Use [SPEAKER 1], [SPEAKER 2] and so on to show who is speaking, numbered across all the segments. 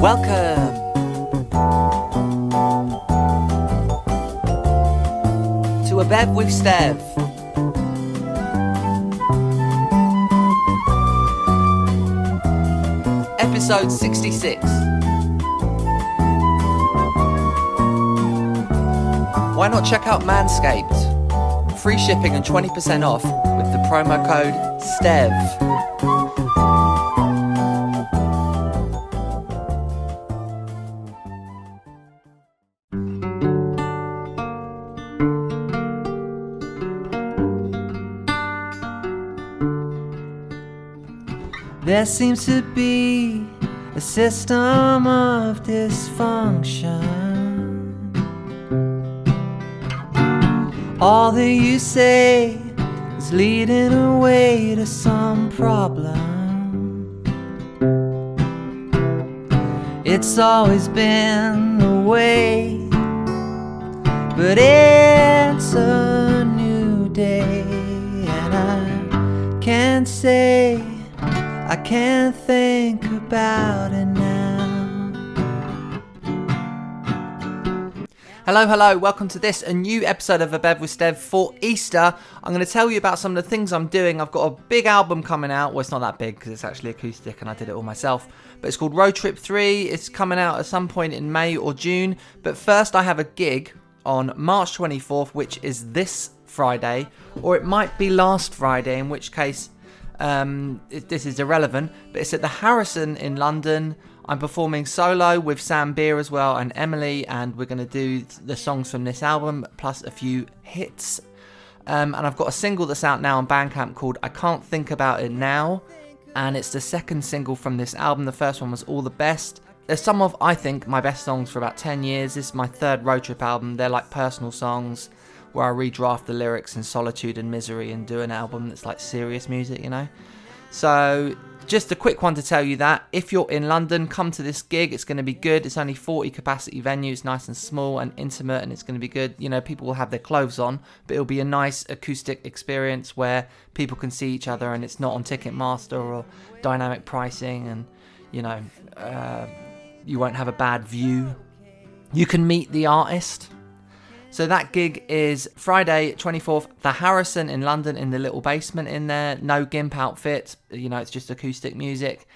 [SPEAKER 1] Welcome to a Bev with Stev. Episode 66. Why not check out Manscaped? Free shipping and 20% off with the promo code STEV. There seems to be a system of dysfunction. All that you say is leading away to some problem. It's always been the way, but it's can't think about it now. Hello, hello, welcome to this, a new episode of A Bev with Stev for Easter. I'm going to tell you about some of the things I'm doing. I've got a big album coming out. Well, it's not that big because it's actually acoustic and I did it all myself. But it's called Road Trip 3. It's coming out at some point in May or June. But first, I have a gig on March 24th, which is this Friday, or it might be last Friday, in which case um, this is irrelevant, but it's at the Harrison in London. I'm performing solo with Sam Beer as well and Emily, and we're going to do the songs from this album plus a few hits. Um, and I've got a single that's out now on Bandcamp called I Can't Think About It Now, and it's the second single from this album. The first one was All the Best. There's some of, I think, my best songs for about 10 years. This is my third road trip album. They're like personal songs where I redraft the lyrics in solitude and misery and do an album that's like serious music, you know. So just a quick one to tell you that if you're in London, come to this gig. It's going to be good. It's only 40 capacity venue. It's nice and small and intimate, and it's going to be good. You know, people will have their clothes on, but it'll be a nice acoustic experience where people can see each other, and it's not on Ticketmaster or dynamic pricing, and you know, uh, you won't have a bad view. You can meet the artist so that gig is Friday 24th, the Harrison in London in the little basement in there. No gimp outfit, you know, it's just acoustic music.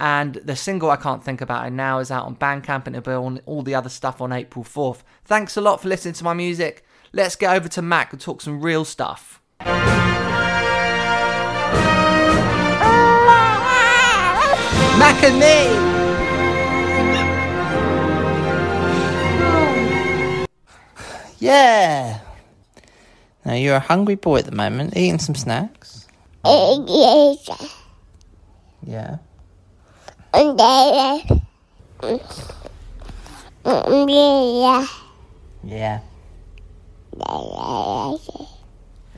[SPEAKER 1] And the single I Can't Think About It Now is out on Bandcamp and it'll be on all the other stuff on April 4th. Thanks a lot for listening to my music. Let's get over to Mac and talk some real stuff. Mac and me!
[SPEAKER 2] Yeah. Now you're a hungry boy at the moment, eating some snacks.
[SPEAKER 3] Yes.
[SPEAKER 2] Yeah.
[SPEAKER 3] Yeah.
[SPEAKER 2] Yeah.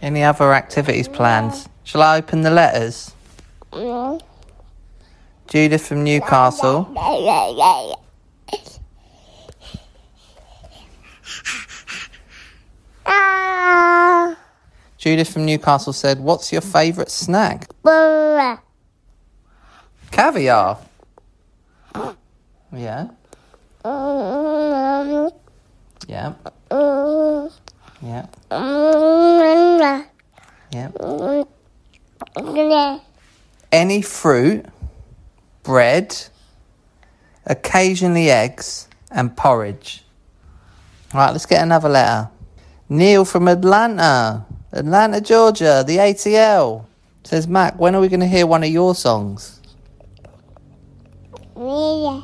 [SPEAKER 2] Any other activities planned? Shall I open the letters? Judith from Newcastle. Ah. Judith from Newcastle said, What's your favourite snack? Caviar. Yeah. Yeah. Yeah. Yeah. Any fruit, bread, occasionally eggs, and porridge. Right, let's get another letter. Neil from Atlanta. Atlanta, Georgia, the ATL. Says, Mac, when are we going to hear one of your songs?
[SPEAKER 3] Yeah.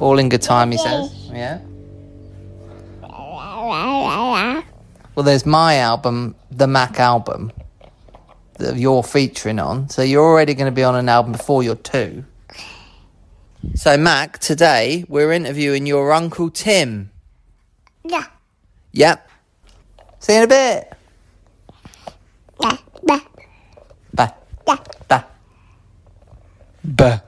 [SPEAKER 2] All in good time, he says. Yeah. Well, there's my album, the Mac album, that you're featuring on. So you're already going to be on an album before you're two. So, Mac, today we're interviewing your Uncle Tim.
[SPEAKER 3] Yeah.
[SPEAKER 2] Yep. See you in a bit.
[SPEAKER 3] Ba, ba,
[SPEAKER 2] Bye.
[SPEAKER 3] ba.
[SPEAKER 2] Bye. Bye.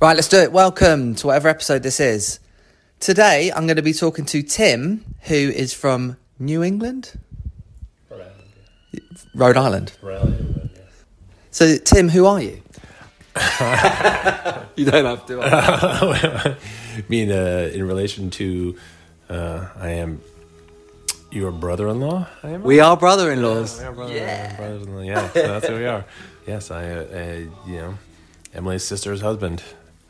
[SPEAKER 2] Right, let's do it. Welcome to whatever episode this is.
[SPEAKER 1] Today, I'm going to be talking to Tim, who is from New England, Rhode Island. Rhode Island, yes. So, Tim, who are you? you don't have to.
[SPEAKER 4] I mean uh, in relation to uh, I am your brother-in-law. I am.
[SPEAKER 1] We are brother-in-laws.
[SPEAKER 4] We are brother- brothers-in-law. Yeah, so that's who we are. Yes, I, uh, uh, you know, Emily's sister's husband.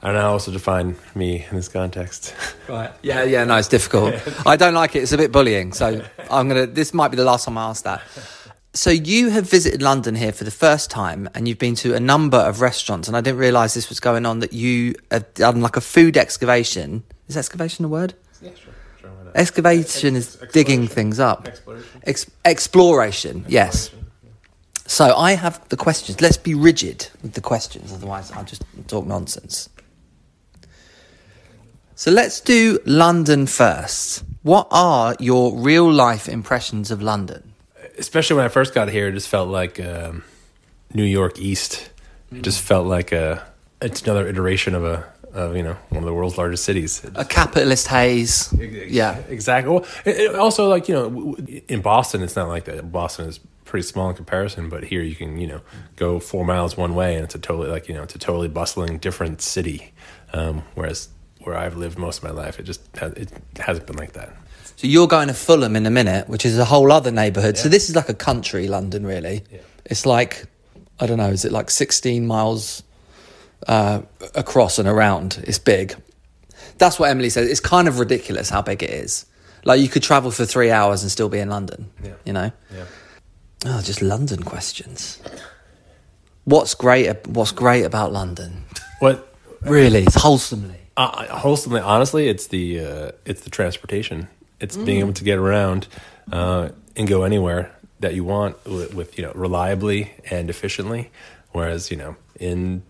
[SPEAKER 4] I don't know how else to define me in this context.
[SPEAKER 1] Right. Yeah, yeah, no, it's difficult. I don't like it. It's a bit bullying. So I'm gonna. This might be the last time I ask that. So you have visited London here for the first time, and you've been to a number of restaurants, and I didn't realise this was going on. That you have done like a food excavation. Is excavation a word?
[SPEAKER 4] Yeah, sure, sure.
[SPEAKER 1] Excavation is digging things up.
[SPEAKER 4] Exploration.
[SPEAKER 1] Ex- exploration. Yes. So I have the questions. Let's be rigid with the questions, otherwise I'll just talk nonsense. So let's do London first. What are your real life impressions of London?
[SPEAKER 4] Especially when I first got here, it just felt like um, New York East. It just felt like a it's another iteration of a of you know one of the world's largest cities. It
[SPEAKER 1] A capitalist haze. Yeah.
[SPEAKER 4] exactly. Well, it, it also like you know in Boston, it's not like that. Boston is pretty small in comparison, but here you can you know go four miles one way, and it's a totally like you know it's a totally bustling different city. Um, whereas where I've lived most of my life, it just has, it hasn't been like that.
[SPEAKER 1] So you're going to Fulham in a minute, which is a whole other neighbourhood. So this is like a country London, really.
[SPEAKER 4] Yeah.
[SPEAKER 1] It's like I don't know, is it like 16 miles uh, across and around? It's big. That's what Emily says. It's kind of ridiculous how big it is. Like you could travel for three hours and still be in London.
[SPEAKER 4] Yeah.
[SPEAKER 1] You know.
[SPEAKER 4] Yeah.
[SPEAKER 1] Oh, just London questions. What's great? What's great about London?
[SPEAKER 4] What
[SPEAKER 1] Really, it's wholesomely.
[SPEAKER 4] Uh, wholesomely, honestly, it's the uh, it's the transportation. It's being able to get around uh, and go anywhere that you want with, with you know reliably and efficiently. Whereas you know in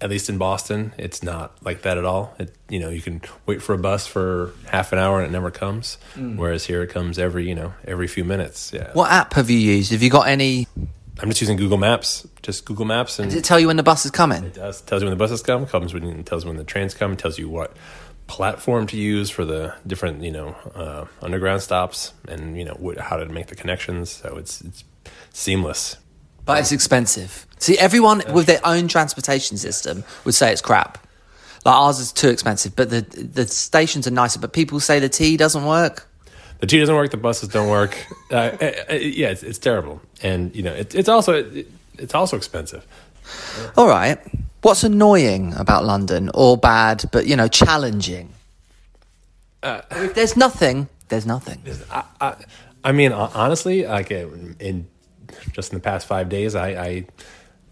[SPEAKER 4] at least in Boston, it's not like that at all. It, you know, you can wait for a bus for half an hour and it never comes. Whereas here it comes every you know every few minutes. Yeah,
[SPEAKER 1] What app have you used? Have you got any?
[SPEAKER 4] I'm just using Google Maps, just Google Maps, and
[SPEAKER 1] Does it tell you when the bus is coming?
[SPEAKER 4] it does. Tells you when the buses come. Comes when it tells you when the trains come. Tells you what platform to use for the different you know uh, underground stops, and you know what, how to make the connections. So it's it's seamless.
[SPEAKER 1] But it's expensive. See, everyone with their own transportation system would say it's crap. Like ours is too expensive, but the the stations are nicer. But people say the T doesn't work.
[SPEAKER 4] The T doesn't work. The buses don't work. Uh, uh, uh, yeah, it's, it's terrible, and you know it, it's also it, it's also expensive.
[SPEAKER 1] All right. What's annoying about London or bad, but you know, challenging? if there's nothing, there's nothing.
[SPEAKER 4] I, I, I mean, honestly, like uh, in just in the past five days, I, I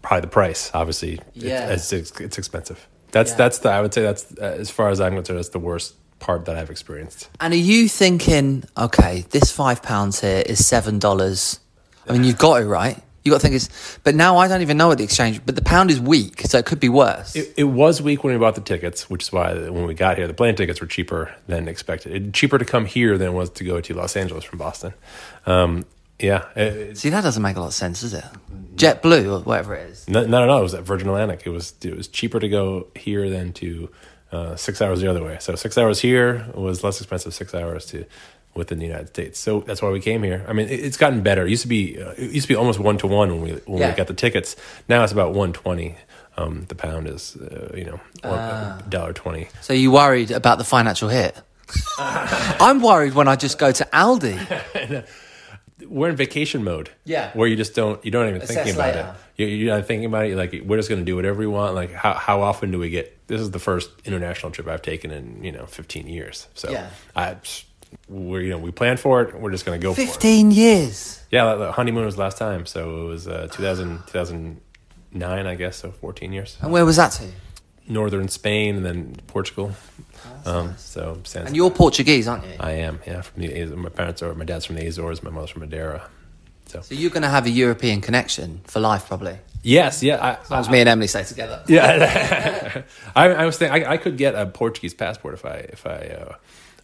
[SPEAKER 4] probably the price. Obviously,
[SPEAKER 1] Yeah.
[SPEAKER 4] it's, it's it's expensive. That's
[SPEAKER 1] Yeah.
[SPEAKER 4] that's the I would say that's uh, as far as I'm concerned, that's the worst part that I've experienced.
[SPEAKER 1] And are you thinking, okay, this five pounds here is seven dollars? I mean, you've got it right. You got to think is, But now I don't even know what the exchange. But the pound is weak, so it could be worse.
[SPEAKER 4] It, it was weak when we bought the tickets, which is why when we got here, the plane tickets were cheaper than expected. It, cheaper to come here than it was to go to Los Angeles from Boston. Um, yeah, it,
[SPEAKER 1] See, that doesn't make a lot of sense, does it? JetBlue or whatever it is.
[SPEAKER 4] no, no, no, It was at Virgin Atlantic. It was it was cheaper to go here than to uh, six hours the other way. So six hours here was less expensive. Six hours to within the United States. So that's why we came here. I mean, it, it's gotten better. It used to be uh, it used to be almost one to one when we when
[SPEAKER 1] Yeah.
[SPEAKER 4] we got the tickets. Now it's about one twenty. Um, the pound is uh, you know dollar twenty.
[SPEAKER 1] So you worried about the financial hit? I'm worried when I just go to Aldi.
[SPEAKER 4] we're in vacation mode.
[SPEAKER 1] Yeah.
[SPEAKER 4] Where you just don't you don't even
[SPEAKER 1] Assess
[SPEAKER 4] thinking about
[SPEAKER 1] later.
[SPEAKER 4] it. You, you're not thinking about it. You're like we're just going to do whatever we want. Like how how often do we get? This is the first international trip I've taken in you know 15 years. So
[SPEAKER 1] Yeah.
[SPEAKER 4] I we're you know we planned for it. We're just going to go for it.
[SPEAKER 1] Fifteen years.
[SPEAKER 4] Yeah, the honeymoon was last time, so it was uh, 2000, 2009, I guess. So 14 years.
[SPEAKER 1] And where was that to?
[SPEAKER 4] Northern Spain and then Portugal. Um, so San
[SPEAKER 1] And you're Portuguese, aren't you?
[SPEAKER 4] I am. Yeah, from the my parents are my dad's from the Azores. My mother's from Madeira. So
[SPEAKER 1] So you're going to have a European connection for life, probably.
[SPEAKER 4] yes, yeah. I,
[SPEAKER 1] As as me and Emily stay together.
[SPEAKER 4] Yeah, I, I was thinking I, I could get a Portuguese passport if I if I uh,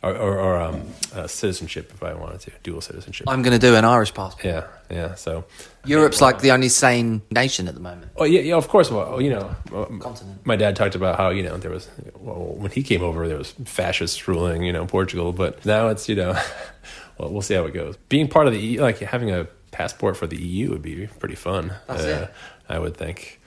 [SPEAKER 4] or or, or um, uh, citizenship if I wanted to dual citizenship.
[SPEAKER 1] I'm going to do an Irish passport.
[SPEAKER 4] yeah, yeah. So
[SPEAKER 1] Europe's like the only sane nation at the moment.
[SPEAKER 4] Oh yeah, yeah. Of course. Well, you know,
[SPEAKER 1] Continent.
[SPEAKER 4] my dad talked about how you know there was well when he came over there was fascists ruling you know Portugal, but now it's you know, well we'll see how it goes. Being part of the EU, like having a passport for the EU would be pretty fun.
[SPEAKER 1] That's it.
[SPEAKER 4] I would think.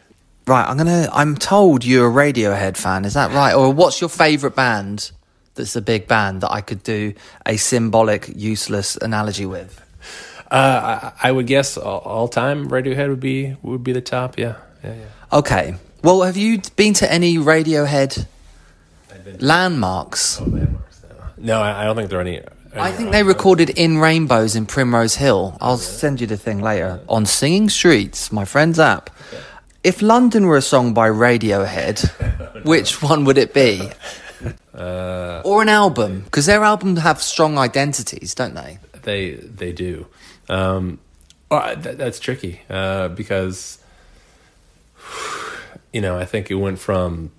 [SPEAKER 1] Right, I'm gonna. I'm told you're a Radiohead fan. Is that right? Or what's your favourite band? That's a big band that I could do a symbolic, useless analogy with.
[SPEAKER 4] Uh, I, I would guess all, all time Radiohead would be would be the top. Yeah, yeah, yeah.
[SPEAKER 1] Okay. Well, have you been to any Radiohead landmarks?
[SPEAKER 4] No, I, I don't think there are any.
[SPEAKER 1] I think they recorded In Rainbows in Primrose Hill. I'll send you the thing later. On Singing Streets, my friend's app. If London were a song by Radiohead, which one would it be? Or an album? Because their albums have strong identities, don't they?
[SPEAKER 4] They they do. Um, that, that's tricky uh, because you know I think it went from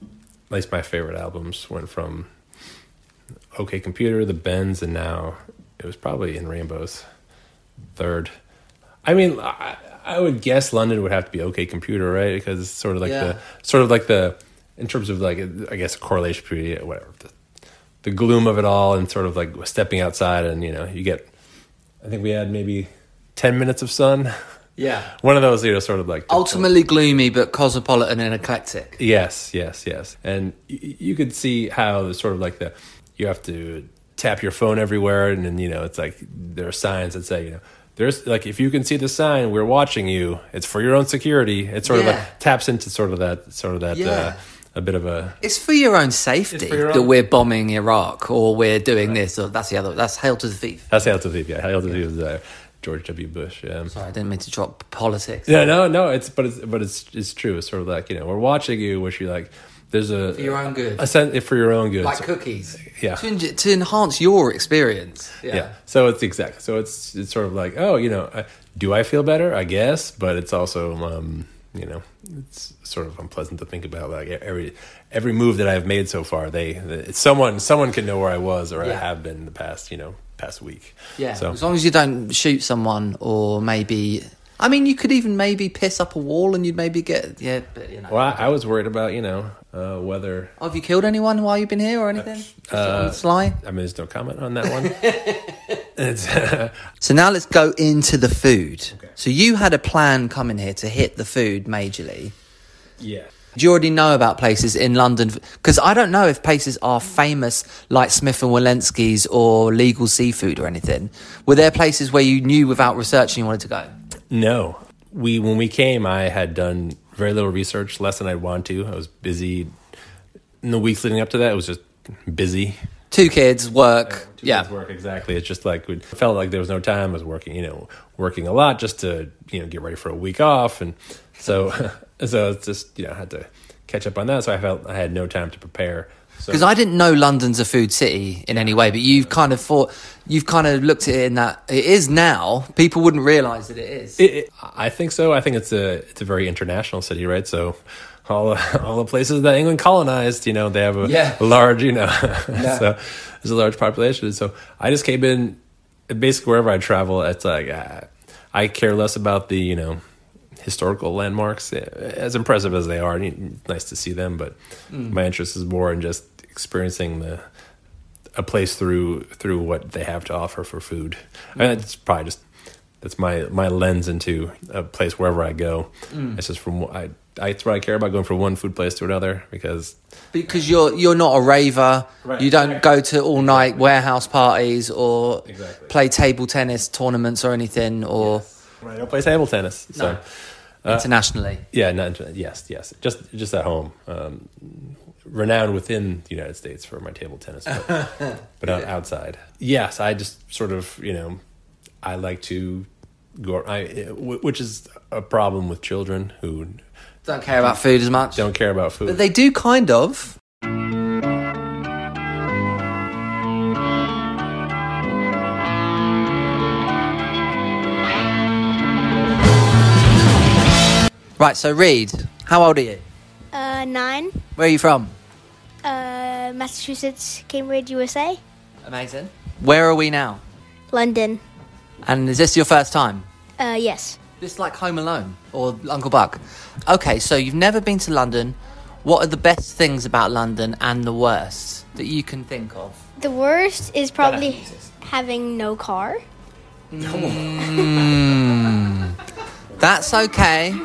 [SPEAKER 4] at least my favorite albums went from OK Computer, The Bends, and now it was probably in Rainbows third. I mean, I, I would guess London would have to be OK Computer, right? Because it's sort of like
[SPEAKER 1] Yeah.
[SPEAKER 4] the sort of like the in terms of like I guess correlation between whatever the, the gloom of it all and sort of like stepping outside and you know you get I think we had maybe 10 minutes of sun.
[SPEAKER 1] Yeah.
[SPEAKER 4] One of those, you know, sort of like.
[SPEAKER 1] Ultimately gloomy, but cosmopolitan and eclectic.
[SPEAKER 4] Yes, yes, yes. And y- you could see how the sort of like the. You have to tap your phone everywhere, and then, you know, it's like there are signs that say, you know, there's like if you can see the sign, we're watching you. It's for your own security. It sort of like taps into sort of that, sort of that,
[SPEAKER 1] Yeah.
[SPEAKER 4] uh, a bit of a.
[SPEAKER 1] It's for your own safety
[SPEAKER 4] It's for your
[SPEAKER 1] that we're bombing Iraq or we're doing this or that's the other. That's hail to the thief.
[SPEAKER 4] That's Hail to the Thief, yeah. Hail to the Thief is uh, George W. Bush. Yeah.
[SPEAKER 1] Sorry, I didn't mean to drop politics.
[SPEAKER 4] Yeah, no, no, it's but it's but it's it's true. It's sort of like you know we're watching you, which you like. There's a
[SPEAKER 1] For your own good.
[SPEAKER 4] a sense for your own good.
[SPEAKER 1] Like
[SPEAKER 4] So-
[SPEAKER 1] cookies.
[SPEAKER 4] Yeah.
[SPEAKER 1] To, en- to enhance your experience.
[SPEAKER 4] yeah. So it's exact. So it's it's sort of like oh you know uh, do I feel better? I guess, but it's also um you know it's sort of unpleasant to think about like every every move that I've made so far. They it's someone someone can know where I was or I have been in the past you know past week.
[SPEAKER 1] Yeah.
[SPEAKER 4] So
[SPEAKER 1] As long as you don't shoot someone or maybe. I mean, you could even maybe piss up a wall and you'd maybe get. Yeah, but you know.
[SPEAKER 4] well, I, I was worried about you know uh, whether
[SPEAKER 1] Oh, have you killed anyone while you've been here or anything? Just on sly?
[SPEAKER 4] I mean there's no comment on that one. it's
[SPEAKER 1] So now let's go into the food. So you had a plan coming here to hit the food majorly.
[SPEAKER 4] yeah.
[SPEAKER 1] Do you already know about places in London? Because I don't know if places are famous like Smith and Wollensky's or Legal Seafood or anything. Were there places where you knew without researching you wanted to go?
[SPEAKER 4] No, we when we came, I had done very little research, less than I'd want to. I was busy. In the weeks leading up to that, it was just busy.
[SPEAKER 1] Two kids, work.
[SPEAKER 4] Two
[SPEAKER 1] yeah.
[SPEAKER 4] days work exactly. It's just like we felt like there was no time. I was working, you know, working a lot just to you know get ready for a week off, and so so it's just you know I had to catch up on that. So I felt I had no time to prepare. So
[SPEAKER 1] Because I didn't know London's a food city in any way, but you've kind of thought, you've kind of looked at it in that it is now. People wouldn't realise that it is.
[SPEAKER 4] It, it, I think so. I think it's a it's a very international city, right? So all all the places that England colonized, you know, they have a,
[SPEAKER 1] Yeah.
[SPEAKER 4] large, you know, so there's a large population. So I just came in basically wherever I travel. It's like uh, I care less about the you know historical landmarks, eh, as impressive as they are. Nice to see them, but mm. my interest is more in just experiencing the a place through through what they have to offer for food. Mm. I mean, it's probably just that's my my lens into a place wherever I go. Mm. It's just from I. I, it's what I care about going from one food place to another because
[SPEAKER 1] Because you're you're not a raver.
[SPEAKER 4] Right.
[SPEAKER 1] You don't go to all night warehouse parties or
[SPEAKER 4] Exactly.
[SPEAKER 1] play table tennis tournaments or anything or
[SPEAKER 4] I don't play table tennis. So
[SPEAKER 1] No. internationally.
[SPEAKER 4] yeah, not yes, yes, just just at home. Um, renowned within the United States for my table tennis, but, but out, outside. Yes, I just sort of you know I like to go. I which is a problem with children who
[SPEAKER 1] Don't care about food as much.
[SPEAKER 4] don't care about food.
[SPEAKER 1] But they do kind of. Right, so Reed, how old are you?
[SPEAKER 5] Uh, nine.
[SPEAKER 1] Where are you from?
[SPEAKER 5] Uh, Massachusetts, Cambridge, USA.
[SPEAKER 1] Amazing. Where are we now?
[SPEAKER 5] London.
[SPEAKER 1] And is this your first time?
[SPEAKER 5] Uh, yes.
[SPEAKER 1] This like Home Alone or Uncle Buck. Okay, so you've never been to London. What are the best things about London and the worst that you can think of?
[SPEAKER 5] The worst is probably
[SPEAKER 4] have to use
[SPEAKER 5] having no car. No.
[SPEAKER 1] That's okay.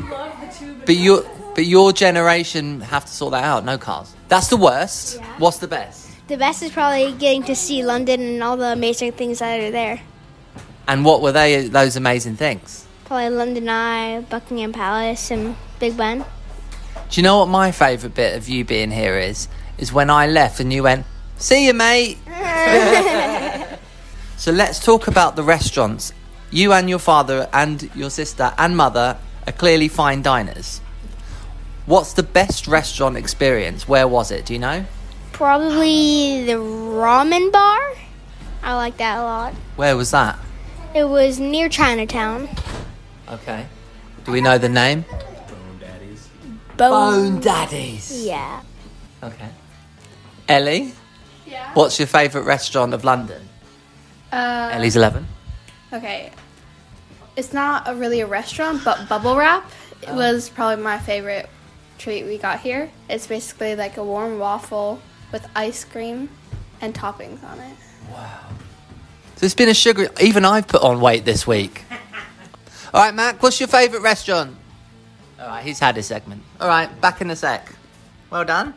[SPEAKER 1] But your but your generation have to sort that out. No cars. That's the worst.
[SPEAKER 5] Yeah.
[SPEAKER 1] What's the best?
[SPEAKER 5] The best is probably getting to see London and all the amazing things that are there.
[SPEAKER 1] And what were they? Those amazing things.
[SPEAKER 5] Probably London Eye, Buckingham Palace, and Big Ben.
[SPEAKER 1] Do you know what my favourite bit of you being here is? Is when I left and you went, "See you, mate." so let's talk about the restaurants. You and your father and your sister and mother are clearly fine diners. What's the best restaurant experience? Where was it? Do you know?
[SPEAKER 5] Probably the ramen bar. I like that a lot.
[SPEAKER 1] Where was that?
[SPEAKER 5] It was near Chinatown.
[SPEAKER 1] Okay. Do we know the name?
[SPEAKER 5] Bone.
[SPEAKER 1] Daddies. Bone, Bone Daddies.
[SPEAKER 5] Yeah.
[SPEAKER 1] Okay. Ellie,
[SPEAKER 6] Yeah.
[SPEAKER 1] what's your favourite restaurant of London?
[SPEAKER 6] Uh,
[SPEAKER 1] Ellie's 11.
[SPEAKER 6] okay. It's not a really a restaurant, but bubble wrap
[SPEAKER 1] Oh.
[SPEAKER 6] was probably my favorite treat we got here. It's basically like a warm waffle with ice cream and toppings on it. Wow.
[SPEAKER 1] So it's been a sugar. Even I've put on weight this week. All right, Mac, what's your favourite restaurant? All right, he's had his segment. All right, back in a sec. Well done.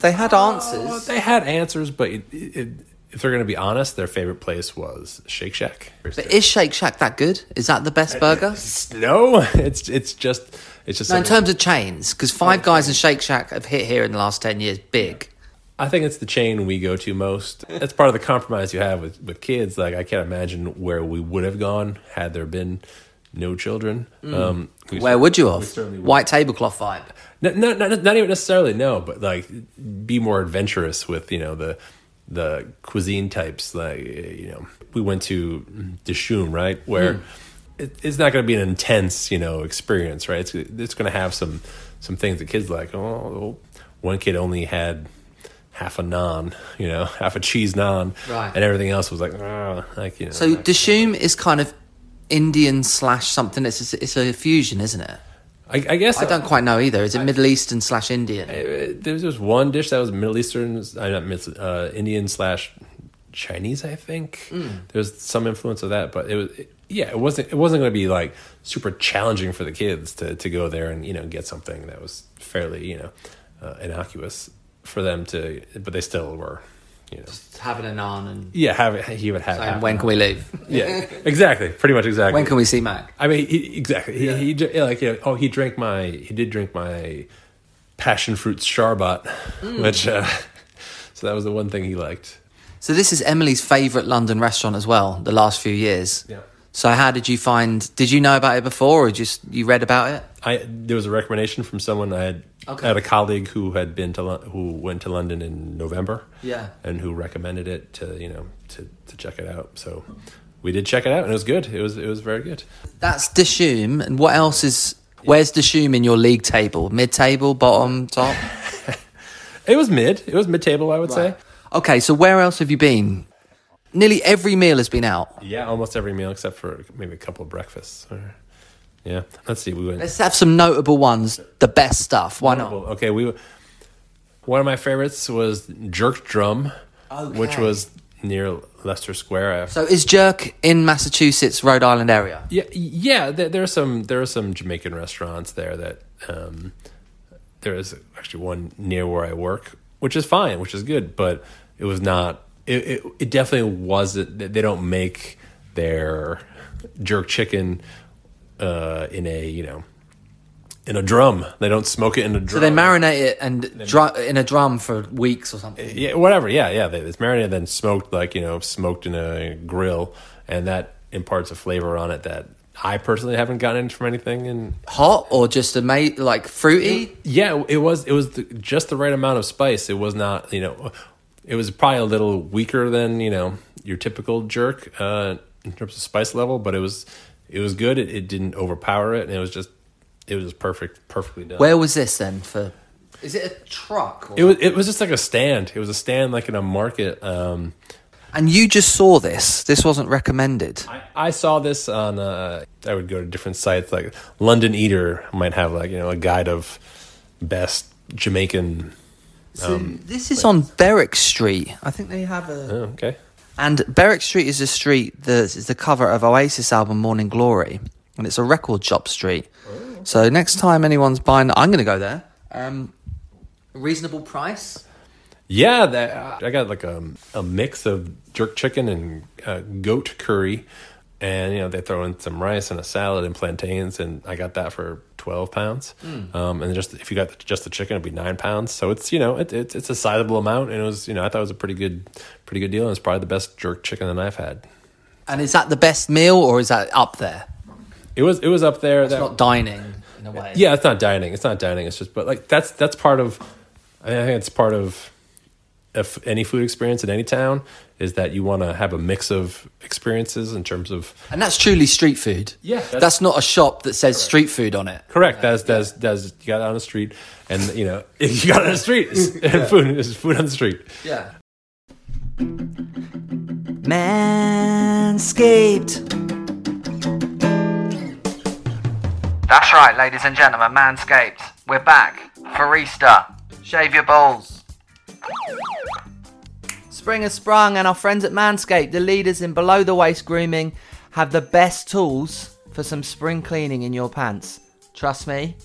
[SPEAKER 1] They had
[SPEAKER 4] Well,
[SPEAKER 1] answers.
[SPEAKER 4] they had answers, but it, it, if they're going to be honest, their favorite place was Shake Shack.
[SPEAKER 1] But is Shake Shack that good? Is that the best uh, burger?
[SPEAKER 4] Uh, no, it's it's just it's just.
[SPEAKER 1] No, in
[SPEAKER 4] something-
[SPEAKER 1] terms of chains, because Five oh. Guys and Shake Shack have hit here in the last 10 years big.
[SPEAKER 4] I think it's the chain we go to most. That's part of the compromise you have with, with kids. Like I can't imagine where we would have gone had there been no children. Um,
[SPEAKER 1] Mm. Where would you have? White tablecloth vibe.
[SPEAKER 4] No, no, not, not even necessarily no, but like be more adventurous with you know the the cuisine types. Like you know, we went to Dishoom, right, where it, it's not going to be an intense you know experience, right? It's it's going to have some some things that kids like. Oh, one kid only had half a naan, you know, half a cheese naan,
[SPEAKER 1] Right.
[SPEAKER 4] and everything else was like, oh, like you know.
[SPEAKER 1] So Dishoom is kind of Indian slash something. It's a, it's a fusion, isn't it?
[SPEAKER 4] I, I guess
[SPEAKER 1] I don't quite know either. Is it Middle Eastern slash Indian?
[SPEAKER 4] Uh, there was just one dish that was Middle Eastern, uh, not uh, Indian slash Chinese, I think. There's some influence of that, but it was it- yeah, it wasn't it wasn't going to be like super challenging for the kids to to go there and you know get something that was fairly you know uh, innocuous for them to, but they still were, you know.
[SPEAKER 1] Just having a naan and
[SPEAKER 4] Yeah, have it, he would have.
[SPEAKER 1] saying, when can we leave?
[SPEAKER 4] Yeah, exactly. Pretty much exactly.
[SPEAKER 1] When can we see Mac?
[SPEAKER 4] I mean, he, exactly. He, he dr- like you know, oh, he drank my he did drink my passion fruit sharbat,
[SPEAKER 1] Hmm.
[SPEAKER 4] which uh, so that was the one thing he liked.
[SPEAKER 1] So this is Emily's favourite London restaurant as well. The last few years.
[SPEAKER 4] Yeah.
[SPEAKER 1] So how did you find? Did you know about it before, or just you read about it?
[SPEAKER 4] I there was a recommendation from someone I had.
[SPEAKER 1] Okay.
[SPEAKER 4] I had a colleague who had been to who went to London in November.
[SPEAKER 1] Yeah.
[SPEAKER 4] and who recommended it to you know to to check it out. So we did check it out, and it was good. It was it was very good.
[SPEAKER 1] That's Dishoom, and what else is? Where's Dishoom in your league table? Mid table, bottom, top?
[SPEAKER 4] It was mid. It was mid table, I would say.
[SPEAKER 1] Okay, so where else have you been? Nearly every meal has been out.
[SPEAKER 4] Yeah, almost every meal except for maybe a couple of breakfasts. Or, yeah, let's see. We went.
[SPEAKER 1] Let's have some notable ones. The best stuff. Why not?
[SPEAKER 4] Okay, we one of my favorites was Jerk Drum, which was near Leicester Square. I-
[SPEAKER 1] So is Jerk in Massachusetts, Rhode Island area?
[SPEAKER 4] yeah, yeah. There, there are some there are some Jamaican restaurants there that um, there is actually one near where I work, which is fine, which is good, but it was not. It it, it definitely wasn't. They don't make their jerk chicken uh, in a you know in a drum. They don't smoke it in a drum.
[SPEAKER 1] So they marinate it and dru- in a drum for weeks or something.
[SPEAKER 4] yeah, whatever. Yeah, yeah. It's marinated, then smoked, like you know, smoked in a grill, and that imparts a flavor on it that I personally haven't gotten from anything. And
[SPEAKER 1] Hot or just a mate like fruity?
[SPEAKER 4] yeah, it was it was the, just the right amount of spice. It was not, you know, it was probably a little weaker than you know your typical jerk uh, in terms of spice level, but it was it was good. It, it didn't overpower it, and it was just it was just perfect, perfectly done.
[SPEAKER 1] Where was this then? For is it a truck? Or
[SPEAKER 4] It was it was just like a stand. It was a stand like in a market. Um,
[SPEAKER 1] And you just saw this. This wasn't recommended.
[SPEAKER 4] I, I saw this on. Uh, I would go to different sites like London Eater might have like you know a guide of best Jamaican.
[SPEAKER 1] So this is on Berwick Street. I think they have a.
[SPEAKER 4] Oh, okay.
[SPEAKER 1] And Berwick Street is a street that is the cover of Oasis album Morning Glory, and it's a record shop street. So next time anyone's buying, I'm going to go there. Um, reasonable price.
[SPEAKER 4] Yeah, that, I got like a, a mix of jerk chicken and uh, goat curry, and you know they throw in some rice and a salad and plantains, and I got that for twelve pounds. Um, and just if you got just the chicken, it'd be nine pounds. So it's you know it, it, it's a sizable amount, and it was you know I thought it was a pretty good pretty good deal, and it's probably the best jerk chicken that I've had.
[SPEAKER 1] And is that the best meal, or is that up there?
[SPEAKER 4] It was it was up there.
[SPEAKER 1] It's
[SPEAKER 4] that,
[SPEAKER 1] not dining in a way.
[SPEAKER 4] Yeah, it's not dining. It's not dining. It's just, but like that's that's part of. I think it's part of if any food experience in any town is that you want to have a mix of experiences in terms of
[SPEAKER 1] And that's truly street food.
[SPEAKER 4] Yeah,
[SPEAKER 1] That's,
[SPEAKER 4] that's-
[SPEAKER 1] not a shop that says street food on it.
[SPEAKER 4] correct. That's that's that's you got it on the street, and you know if you got it on the street and food is food on the street.
[SPEAKER 1] Yeah. Manscaped. That's right, ladies and gentlemen, Manscaped. We're back for Easter. Shave your balls. Spring has sprung, and our friends at Manscaped, the leaders in below the waist grooming, have the best tools for some spring cleaning in your pants. Trust me,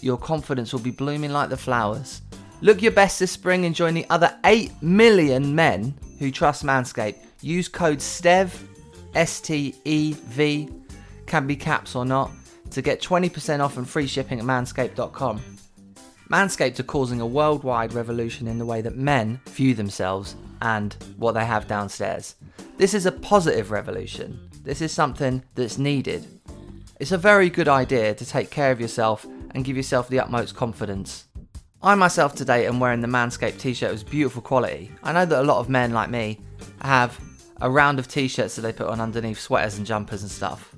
[SPEAKER 1] your confidence will be blooming like the flowers. Look your best this spring and join the other 8 million men who trust Manscaped. Use code STEV, S T E V, can be caps or not, to get 20% off and free shipping at manscaped.com. Manscaped are causing a worldwide revolution in the way that men view themselves and what they have downstairs. This is a positive revolution. This is something that's needed. It's a very good idea to take care of yourself and give yourself the utmost confidence. I myself today am wearing the Manscaped t shirt. It was beautiful quality. I know that a lot of men like me have a round of t shirts that they put on underneath sweaters and jumpers and stuff.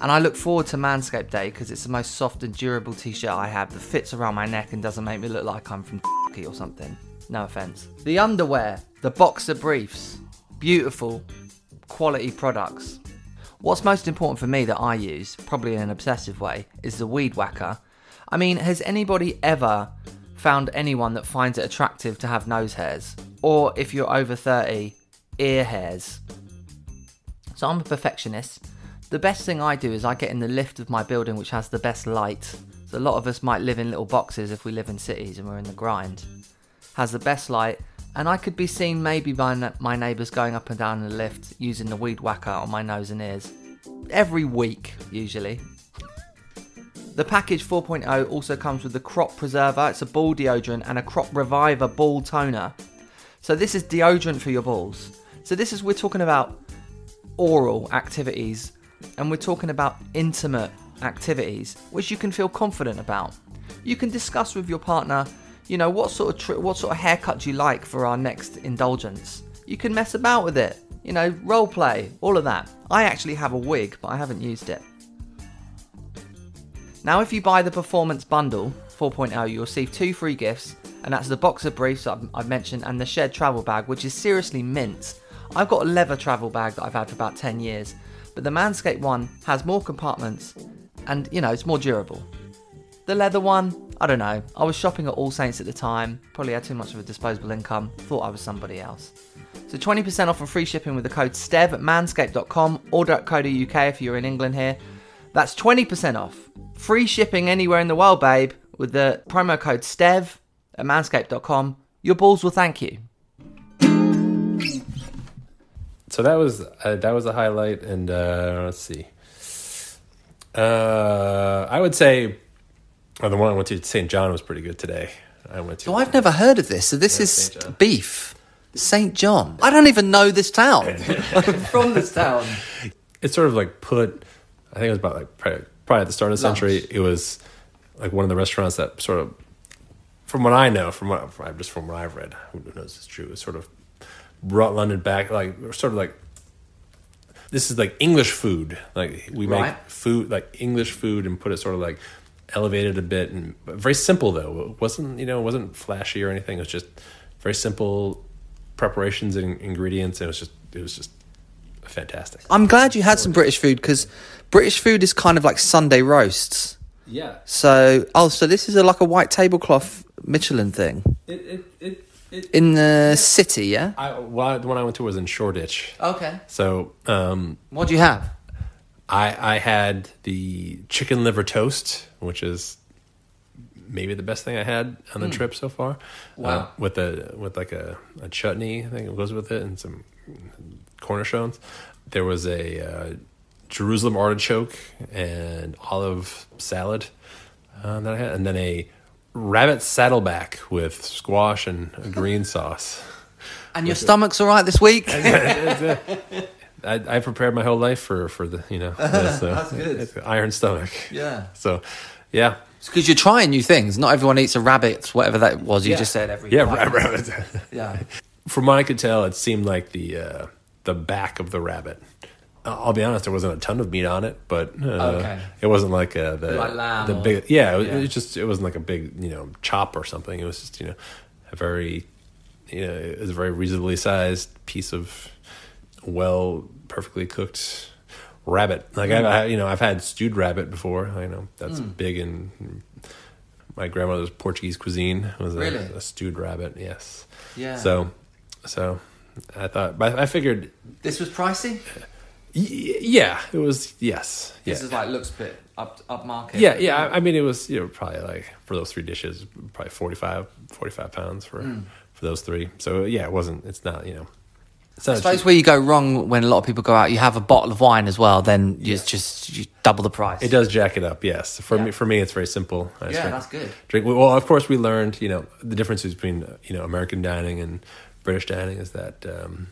[SPEAKER 1] And I look forward to Manscaped Day because it's the most soft and durable t shirt I have that fits around my neck and doesn't make me look like I'm from or something. No offense. The underwear, the boxer briefs, beautiful, quality products. What's most important for me that I use, probably in an obsessive way, is the weed whacker. I mean, has anybody ever found anyone that finds it attractive to have nose hairs? Or if you're over 30, ear hairs? So I'm a perfectionist. The best thing I do is I get in the lift of my building which has the best light. So a lot of us might live in little boxes if we live in cities and we're in the grind. Has the best light, and I could be seen maybe by my neighbours going up and down the lift using the weed whacker on my nose and ears. Every week, usually. The package 4.0 also comes with the Crop Preserver, it's a ball deodorant, and a Crop Reviver ball toner. So this is deodorant for your balls. So this is we're talking about oral activities and we're talking about intimate activities which you can feel confident about. You can discuss with your partner, you know, what sort of tri- what sort of haircut do you like for our next indulgence. You can mess about with it, you know, role play, all of that. I actually have a wig, but I haven't used it. Now, if you buy the Performance Bundle 4.0, you'll receive two free gifts, and that's the boxer briefs I've, I've mentioned and the shared travel bag, which is seriously mint. I've got a leather travel bag that I've had for about 10 years, but the Manscaped one has more compartments and, you know, it's more durable. The leather one, I don't know. I was shopping at All Saints at the time, probably had too much of a disposable income, thought I was somebody else. So 20% off and free shipping with the code STEV at manscaped.com, order at code UK if you're in England here. That's 20% off. Free shipping anywhere in the world, babe, with the promo code STEV at manscaped.com. Your balls will thank you.
[SPEAKER 4] So that was uh, that was a highlight, and uh, let's see. Uh, I would say oh, the one I went to St. John was pretty good today. I went to.
[SPEAKER 1] So I've never heard of this. So this
[SPEAKER 4] Yeah,
[SPEAKER 1] is
[SPEAKER 4] St.
[SPEAKER 1] Beef. St. John. I don't even know this town. I'm from this town.
[SPEAKER 4] it's sort of like put. I think it was about like probably, probably at the start of the
[SPEAKER 1] Lunch.
[SPEAKER 4] century. It was like one of the restaurants that sort of, from what I know, from what from, just from what I've read, who knows it's true, it sort of brought London back. Like sort of like this is like English food. Like we
[SPEAKER 1] Right.
[SPEAKER 4] make food like English food and put it sort of like elevated a bit and very simple though. It wasn't you know it wasn't flashy or anything. It was just very simple preparations and ingredients. And it was just it was just fantastic.
[SPEAKER 1] I'm glad you had some British food because British food is kind of like Sunday roasts.
[SPEAKER 4] Yeah,
[SPEAKER 1] So, oh, so this is a, like a white tablecloth Michelin thing
[SPEAKER 4] it it it. It
[SPEAKER 1] in the city, yeah?
[SPEAKER 4] I, well, the one I went to was in Shoreditch.
[SPEAKER 1] Okay.
[SPEAKER 4] So um,
[SPEAKER 1] What do you have?
[SPEAKER 4] I I had the chicken liver toast, which is maybe the best thing I had on the trip so far.
[SPEAKER 1] Wow.
[SPEAKER 4] Uh, with a with like a, a chutney, I think it goes with it, and some cornichons. There was a uh, Jerusalem artichoke and olive salad uh, that I had, and then a rabbit saddleback with squash and green sauce.
[SPEAKER 1] And your stomach's all right this week?
[SPEAKER 4] I, I prepared my whole life for for the you know this, uh,
[SPEAKER 1] That's good.
[SPEAKER 4] iron stomach.
[SPEAKER 1] Yeah.
[SPEAKER 4] So, yeah, It's
[SPEAKER 1] Because you're trying new things. Not everyone eats a rabbit, whatever that was. You
[SPEAKER 4] Yeah.
[SPEAKER 1] just said every
[SPEAKER 4] yeah. ra- rabbit.
[SPEAKER 1] Yeah.
[SPEAKER 4] From what I could tell, it seemed like the uh, the back of the rabbit. I'll be honest, there wasn't a ton of meat on it, but uh,
[SPEAKER 1] Okay.
[SPEAKER 4] it wasn't like uh, the
[SPEAKER 1] Like
[SPEAKER 4] the big. Yeah, it, was-
[SPEAKER 1] Yeah.
[SPEAKER 4] it was just it wasn't like a big you know chop or something. It was just you know a very you know it was a very reasonably sized piece of well perfectly cooked rabbit. Like I've I, you know I've had stewed rabbit before. I know that's
[SPEAKER 1] Mm.
[SPEAKER 4] big in my grandmother's Portuguese cuisine was a,
[SPEAKER 1] Really?
[SPEAKER 4] a stewed rabbit. Yes.
[SPEAKER 1] Yeah.
[SPEAKER 4] So, so I thought, but I figured,
[SPEAKER 1] This was pricey?
[SPEAKER 4] Y- yeah, it was yes, yeah,
[SPEAKER 1] This is like, looks a bit up, up market.
[SPEAKER 4] yeah, yeah. I, I mean, it was you know probably like for those three dishes, probably 45, 45 pounds for
[SPEAKER 1] Hmm.
[SPEAKER 4] for those three. So yeah, it wasn't. It's not you know. It's not
[SPEAKER 1] I suppose where you go wrong when a lot of people go out, you have a bottle of wine as well, then you just you double the price.
[SPEAKER 4] It does jack it up, yes. For
[SPEAKER 1] Yeah.
[SPEAKER 4] me, for me, it's very simple. I
[SPEAKER 1] Yeah,
[SPEAKER 4] drink-
[SPEAKER 1] that's good.
[SPEAKER 4] Drink well. Of course, we learned you know the difference between you know American dining and British dining is that um,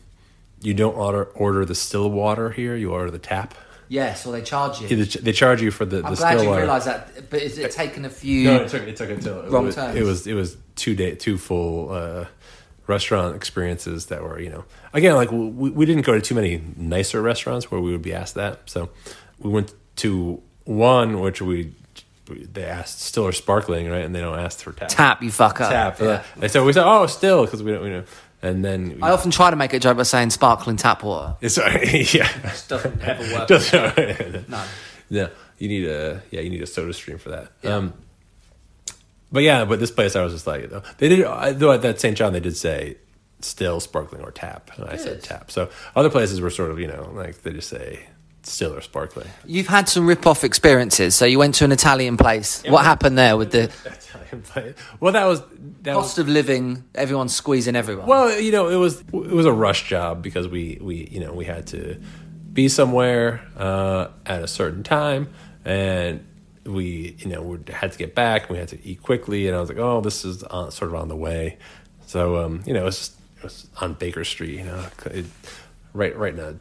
[SPEAKER 4] you don't order order the still water here. You order the tap.
[SPEAKER 1] Yes, or they charge you.
[SPEAKER 4] They, they charge you for the,
[SPEAKER 1] I'm glad
[SPEAKER 4] still
[SPEAKER 1] you
[SPEAKER 4] water.
[SPEAKER 1] realised that, but is it taken a few?
[SPEAKER 4] No, it took it took until it
[SPEAKER 1] Wrong
[SPEAKER 4] was,
[SPEAKER 1] turns.
[SPEAKER 4] it was it was two day two full uh, restaurant experiences that were you know again like we, we didn't go to too many nicer restaurants where we would be asked that so we went to one which we they asked still or sparkling right and they don't ask for tap
[SPEAKER 1] Tap, you fuck up.
[SPEAKER 4] tap
[SPEAKER 1] Yeah.
[SPEAKER 4] and so we said oh still because we don't you know and then
[SPEAKER 1] I often try to make a joke by saying sparkling tap water.
[SPEAKER 4] it's yeah
[SPEAKER 1] Doesn't ever work.
[SPEAKER 4] Doesn't-
[SPEAKER 1] No.
[SPEAKER 4] yeah, you need a yeah, you need a soda stream for that.
[SPEAKER 1] Yeah.
[SPEAKER 4] Um, but yeah, but this place I was just like though. they did though at that St. John they did say still sparkling or tap, and I said tap. So other places were sort of you know like they just say still or sparkling.
[SPEAKER 1] You've had some rip-off experiences. So you went to an Italian place. what happened there with the
[SPEAKER 4] Italian place. Well, that was that was
[SPEAKER 1] cost of living? Everyone's squeezing everyone.
[SPEAKER 4] Well, you know, it was it was a rush job because we we you know we had to be somewhere uh, at a certain time, and we you know we had to get back. We had to eat quickly, and I was like, oh, this is on, sort of on the way. So um, you know, it was just it was on Baker Street, you know, it, right right in a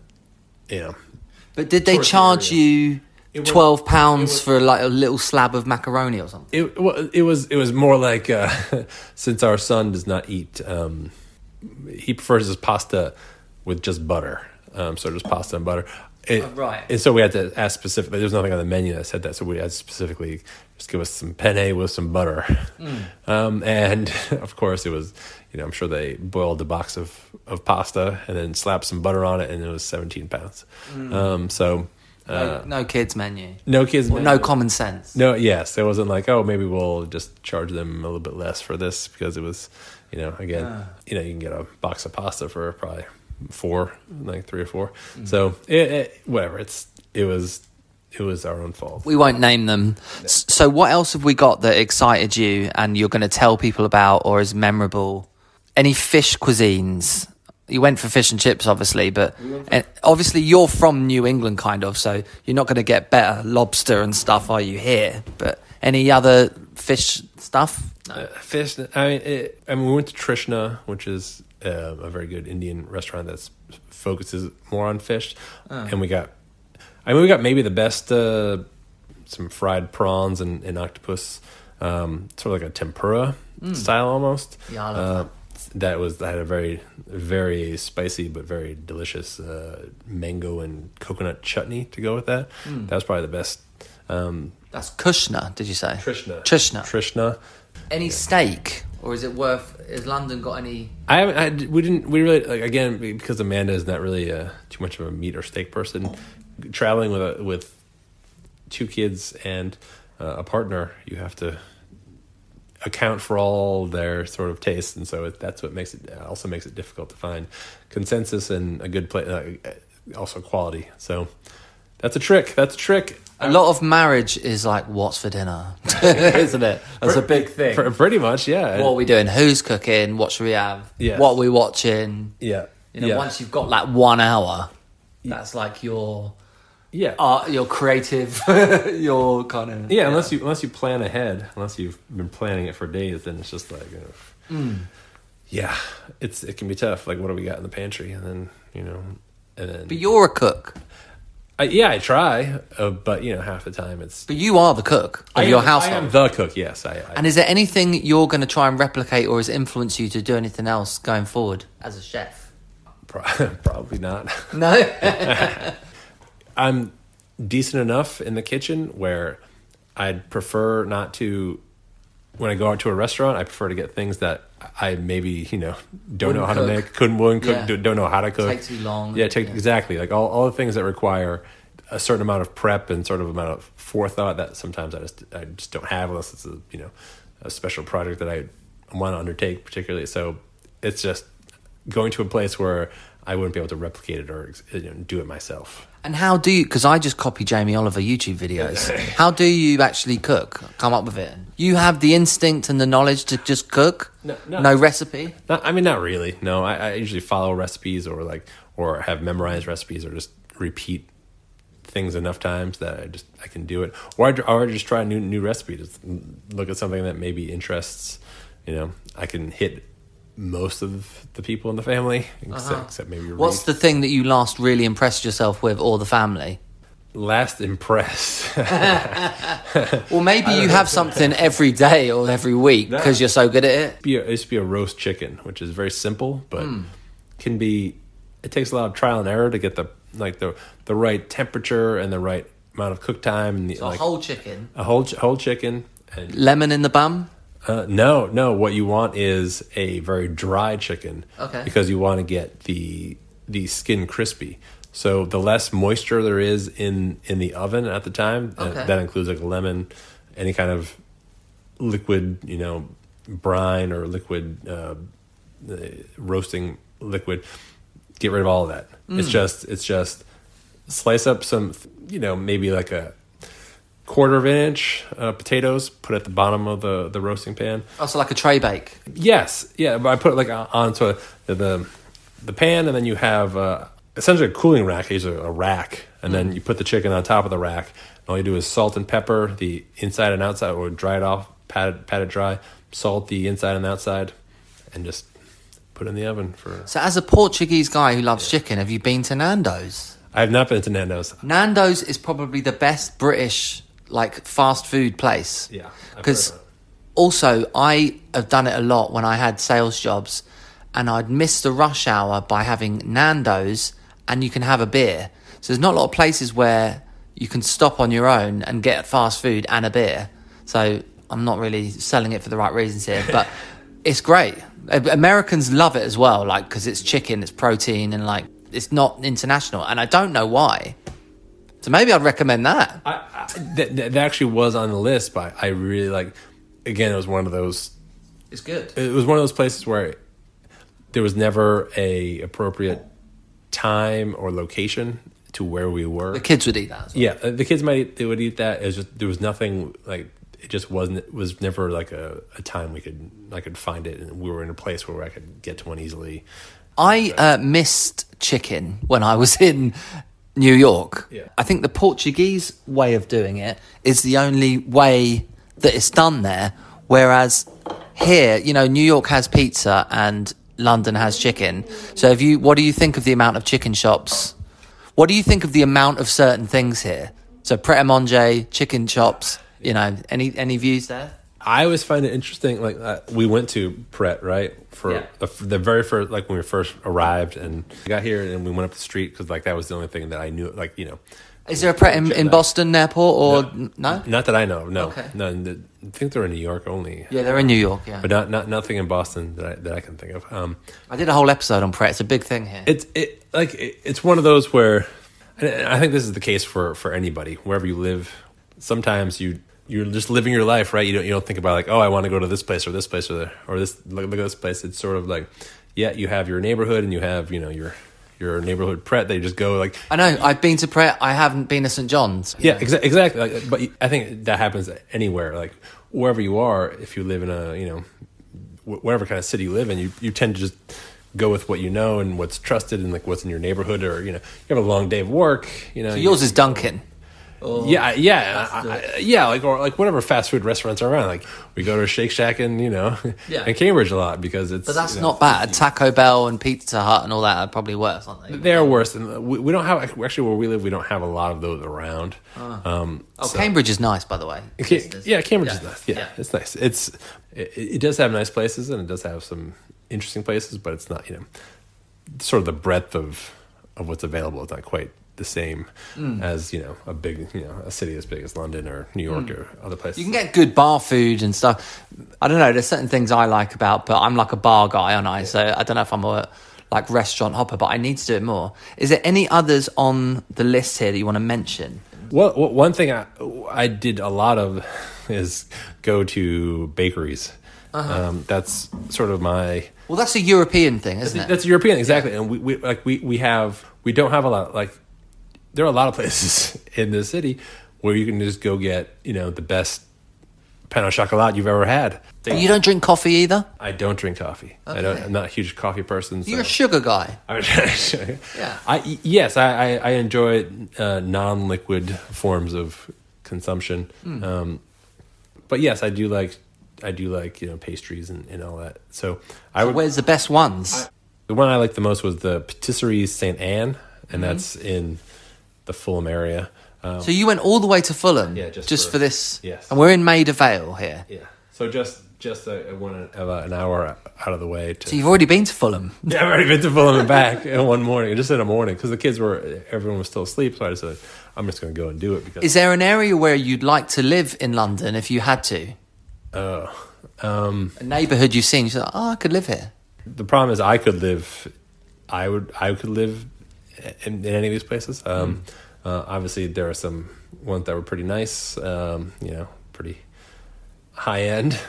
[SPEAKER 4] you know.
[SPEAKER 1] But did they charge
[SPEAKER 4] area.
[SPEAKER 1] you
[SPEAKER 4] was-
[SPEAKER 1] twelve pounds
[SPEAKER 4] was-
[SPEAKER 1] for like a little slab of macaroni or something?
[SPEAKER 4] It well, it was it was more like uh, since our son does not eat, um, he prefers his pasta with just butter. Um, so just pasta and butter. It,
[SPEAKER 1] Oh, right.
[SPEAKER 4] And so we had to ask specifically. There's nothing on the menu that said that, so we had to specifically just give us some penne with some butter.
[SPEAKER 1] Hmm.
[SPEAKER 4] Um, and of course, it was you know I'm sure they boiled a box of of pasta and then slapped some butter on it, and it was 17 pounds. Um, so. Uh,
[SPEAKER 1] no, no kids menu.
[SPEAKER 4] no kids.
[SPEAKER 1] Or no common sense.
[SPEAKER 4] No, yes, it wasn't like oh maybe we'll just charge them a little bit less for this because it was, you know, again,
[SPEAKER 1] Ah.
[SPEAKER 4] you know, you can get a box of pasta for probably four, like three or 4 So it, it, whatever, it's it was it was our own fault.
[SPEAKER 1] We won't name them. S- So, what else have we got that excited you and you're going to tell people about or is memorable? Any fish cuisines? You went for fish and chips, obviously, but and obviously you're from New England, kind of, so you're not going to get better lobster and stuff, are you here? But any other fish stuff?
[SPEAKER 4] Uh, fish. I mean, it, I mean, we went to Trishna, which is uh, a very good Indian restaurant that focuses more on fish, and we got. I mean, we got maybe the best uh, some fried prawns and, and octopus, um, sort of like a tempura style almost.
[SPEAKER 1] Yeah, I love
[SPEAKER 4] uh, that was that had a very very spicy but very delicious uh, mango and coconut chutney to go with that. That was probably the best. Um,
[SPEAKER 1] That's Kushna, did you say?
[SPEAKER 4] Trishna.
[SPEAKER 1] Trishna.
[SPEAKER 4] Trishna.
[SPEAKER 1] Any steak? or is it worth? Has London got any?
[SPEAKER 4] I haven't. I, we didn't. We really like again because Amanda is not really uh, too much of a meat or steak person. Traveling with a, with two kids and uh, a partner, you have to account for all their sort of tastes, and so it, that's what makes it also makes it difficult to find consensus and a good play. Uh, also quality. So that's a trick. That's a trick.
[SPEAKER 1] A lot of marriage is like, what's for dinner, isn't it? That's a big thing.
[SPEAKER 4] Pr- Pretty much, yeah.
[SPEAKER 1] what are we doing? Who's cooking? What should we have?
[SPEAKER 4] Yes.
[SPEAKER 1] What are we watching?
[SPEAKER 4] yeah.
[SPEAKER 1] You know,
[SPEAKER 4] yeah.
[SPEAKER 1] once you've got like one hour, that's like your
[SPEAKER 4] yeah.
[SPEAKER 1] art, your creative, your kind of
[SPEAKER 4] Yeah, unless you unless you plan ahead, unless you've been planning it for days, then it's just like,
[SPEAKER 1] Hmm.
[SPEAKER 4] yeah, it's it can be tough. Like, what do we got in the pantry? And then you know, and then
[SPEAKER 1] But you're a cook.
[SPEAKER 4] I, yeah, I try, uh, but you know, half the time it's
[SPEAKER 1] But you are the cook of
[SPEAKER 4] I am-
[SPEAKER 1] your
[SPEAKER 4] I am the cook. Yes, I. I
[SPEAKER 1] and is there anything you're going to try and replicate or has influenced you to do anything else going forward as a chef?
[SPEAKER 4] pro- probably not.
[SPEAKER 1] No.
[SPEAKER 4] I'm decent enough in the kitchen where I'd prefer not to. When I go out to a restaurant, I prefer to get things that I maybe you know don't know
[SPEAKER 1] Wouldn't
[SPEAKER 4] how
[SPEAKER 1] cook.
[SPEAKER 4] to make, couldn't wouldn't cook,
[SPEAKER 1] Yeah.
[SPEAKER 4] do- don't know how to cook,
[SPEAKER 1] Take too long.
[SPEAKER 4] Yeah, take
[SPEAKER 1] Yeah.
[SPEAKER 4] exactly like all all the things that require a certain amount of prep and sort of amount of forethought that sometimes I just I just don't have unless it's a you know a special project that I want to undertake particularly. So it's just going to a place where I wouldn't be able to replicate it or you know, do it myself.
[SPEAKER 1] and how do you, because I just copy Jamie Oliver YouTube videos, how do you actually cook? Come up with it? You have the instinct and the knowledge to just cook?
[SPEAKER 4] No, no.
[SPEAKER 1] recipe?
[SPEAKER 4] Not, I mean, not really. No, I, I usually follow recipes or like, or have memorized recipes or just repeat things enough times that I just I can do it. Or I, or I just try a new new recipe. Just look at something that maybe interests. You know, I can hit most of the people in the family, except, except maybe
[SPEAKER 1] Uh-huh. What's the thing that you last really impressed yourself with or the family?
[SPEAKER 4] last impressed?
[SPEAKER 1] Well, maybe you have something every day or every week because you're so good at it.
[SPEAKER 4] be a, it used to be a roast chicken, which is very simple, but can be. It takes a lot of trial and error to get the like the the right temperature and the right amount of cook time and the,
[SPEAKER 1] So
[SPEAKER 4] like
[SPEAKER 1] a whole chicken,
[SPEAKER 4] a whole whole chicken. And
[SPEAKER 1] lemon in the bum.
[SPEAKER 4] Uh, no, no, what you want is a very dry chicken.
[SPEAKER 1] Okay.
[SPEAKER 4] Because you want to get the the skin crispy. So the less moisture there is in in the oven at the time, uh,
[SPEAKER 1] Okay.
[SPEAKER 4] that includes like a lemon, any kind of liquid, you know, brine or liquid uh, uh, roasting liquid. Get rid of all of that.
[SPEAKER 1] Mm.
[SPEAKER 4] It's just it's just slice up some, you know, maybe like a quarter of an inch uh, potatoes. Put at the bottom of the the roasting pan.
[SPEAKER 1] Also, like a tray bake.
[SPEAKER 4] Yes, yeah, but I put it like on- onto the the, the pan, and then you have uh, essentially a cooling rack. Use a, a rack, and then you put the chicken on top of the rack. And all you do is salt and pepper the inside and outside, or dry it off, pat it, pat it dry, salt the inside and outside, and just put it in the oven for.
[SPEAKER 1] So, as a Portuguese guy who loves chicken, have you been to Nando's?
[SPEAKER 4] I have not been to Nando's.
[SPEAKER 1] Nando's is probably the best British like fast food place.
[SPEAKER 4] Yeah,
[SPEAKER 1] because also I have done it a lot when I had sales jobs, and I'd miss the rush hour by having Nando's, and you can have a beer. So there's not a lot of places where you can stop on your own and get fast food and a beer. So I'm not really selling it for the right reasons here, but it's great. Americans love it as well, like because it's chicken, it's protein, and like it's not international, and I don't know why. So maybe I'd recommend that.
[SPEAKER 4] I, I, that, that actually was on the list, but I really like. Again, it was one of those
[SPEAKER 1] It's good.
[SPEAKER 4] it was one of those places where there was never a appropriate time or location to where we were.
[SPEAKER 1] The kids would eat that. As well.
[SPEAKER 4] yeah, the kids might they would eat that. It was just there was nothing like it just wasn't it was never like a, a time we could I could find it and we were in a place where I could get to one easily.
[SPEAKER 1] I uh, missed chicken when I was in New York.
[SPEAKER 4] Yeah.
[SPEAKER 1] I think the Portuguese way of doing it is the only way that it's done there. Whereas here, you know, New York has pizza and London has chicken. So, if you, what do you think of the amount of chicken shops? What do you think of the amount of certain things here? So, Pret a Manger, chicken chops. You know, any any views there?
[SPEAKER 4] I always find it interesting. Like uh, we went to Pret, right? For
[SPEAKER 1] Yeah.
[SPEAKER 4] the, the very first, like when we first arrived and got here, and we went up the street because like that was the only thing that I knew. Like you know,
[SPEAKER 1] Is there a Pret in, in Boston airport or
[SPEAKER 4] No.
[SPEAKER 1] no?
[SPEAKER 4] Not that I know. No,
[SPEAKER 1] Okay.
[SPEAKER 4] no. the- I think they're in New York only,
[SPEAKER 1] Yeah, they're in New York. Yeah,
[SPEAKER 4] but not not nothing in Boston that I, that I can think of. Um,
[SPEAKER 1] I did a whole episode on Pret. It's a big thing here.
[SPEAKER 4] it's it like it, it's one of those where and I think this is the case for for anybody wherever you live. Sometimes you you're just living your life, right? You don't you don't think about like, oh, I want to go to this place or this place or the, or this look, look at this place. It's sort of like, yeah, you have your neighborhood and you have you know your your neighborhood pret. They just go like,
[SPEAKER 1] I know. I've been to Pret. I haven't been to St John's.
[SPEAKER 4] yeah, exa- exactly. Like, but I think that happens anywhere, like wherever you are. If you live in a you know wh- whatever kind of city you live in, you you tend to just go with what you know and what's trusted and like what's in your neighborhood or you know you have a long day of work you know
[SPEAKER 1] So
[SPEAKER 4] you-
[SPEAKER 1] yours is Dunkin'.
[SPEAKER 4] yeah yeah I, I, yeah like or like whatever fast food restaurants are around like we go to Shake Shack and you know
[SPEAKER 1] Yeah.
[SPEAKER 4] in Cambridge a lot because it's
[SPEAKER 1] But that's
[SPEAKER 4] you know,
[SPEAKER 1] not bad. Taco Bell and Pizza Hut and all that are probably worse, aren't they?
[SPEAKER 4] they're worse and we, we don't have actually where we live we don't have a lot of those around um
[SPEAKER 1] Oh,
[SPEAKER 4] so-
[SPEAKER 1] Cambridge is nice, by the way.
[SPEAKER 4] Ca- yeah, Cambridge
[SPEAKER 1] Yeah.
[SPEAKER 4] is nice. Yeah,
[SPEAKER 1] Yeah.
[SPEAKER 4] it's nice. It's it, it does have nice places and it does have some interesting places, but it's not you know sort of the breadth of of what's available. It's not quite the same
[SPEAKER 1] Mm.
[SPEAKER 4] as you know a big you know a city as big as London or New York or other places.
[SPEAKER 1] Mm. You can get good bar food and stuff. I don't know. There's certain things I like about, but I'm like a bar guy, aren't I? So I don't know if I'm a like restaurant hopper, but I need to do it more. Is there any others on the list here that you want to mention?
[SPEAKER 4] Well, one thing I, I did a lot of is go to bakeries.
[SPEAKER 1] Uh-huh.
[SPEAKER 4] Um, that's sort of my
[SPEAKER 1] Well, that's a European thing, isn't it?
[SPEAKER 4] That's European, exactly. And we, we like we we have we don't have a lot like there are a lot of places in the city where you can just go get you know the best pain au chocolat you've ever had.
[SPEAKER 1] you don't drink coffee either.
[SPEAKER 4] I don't drink coffee. I don't. I'm not a huge coffee person. So.
[SPEAKER 1] You're a sugar guy.
[SPEAKER 4] I,
[SPEAKER 1] Yeah.
[SPEAKER 4] I yes, I I, I enjoy uh, non-liquid forms of consumption.
[SPEAKER 1] Hmm.
[SPEAKER 4] Um, but yes, I do like I do like you know pastries and, and all that. So I would
[SPEAKER 1] Where's the best ones?
[SPEAKER 4] the one I liked the most was the Patisserie Saint Anne, and that's in the Fulham area. Um,
[SPEAKER 1] so you went all the way to Fulham,
[SPEAKER 4] Yeah, just for-
[SPEAKER 1] for, this.
[SPEAKER 4] yes.
[SPEAKER 1] and we're in Maida Vale here.
[SPEAKER 4] yeah, so just just a, one uh, an hour out of the way. To,
[SPEAKER 1] So you've already been to Fulham.
[SPEAKER 4] yeah, I've already been to Fulham and back in one morning, just in a morning, because the kids were everyone was still asleep. So I just said, I'm just going to go and do it because
[SPEAKER 1] Is there an area where you'd like to live in London if you had to?
[SPEAKER 4] oh, um,
[SPEAKER 1] A neighbourhood you've seen, you said, oh, I could live here.
[SPEAKER 4] the problem is I could live, I would I could live in, in any of these places. Um, uh, obviously, there are some ones that were pretty nice. Um, you know, pretty high end.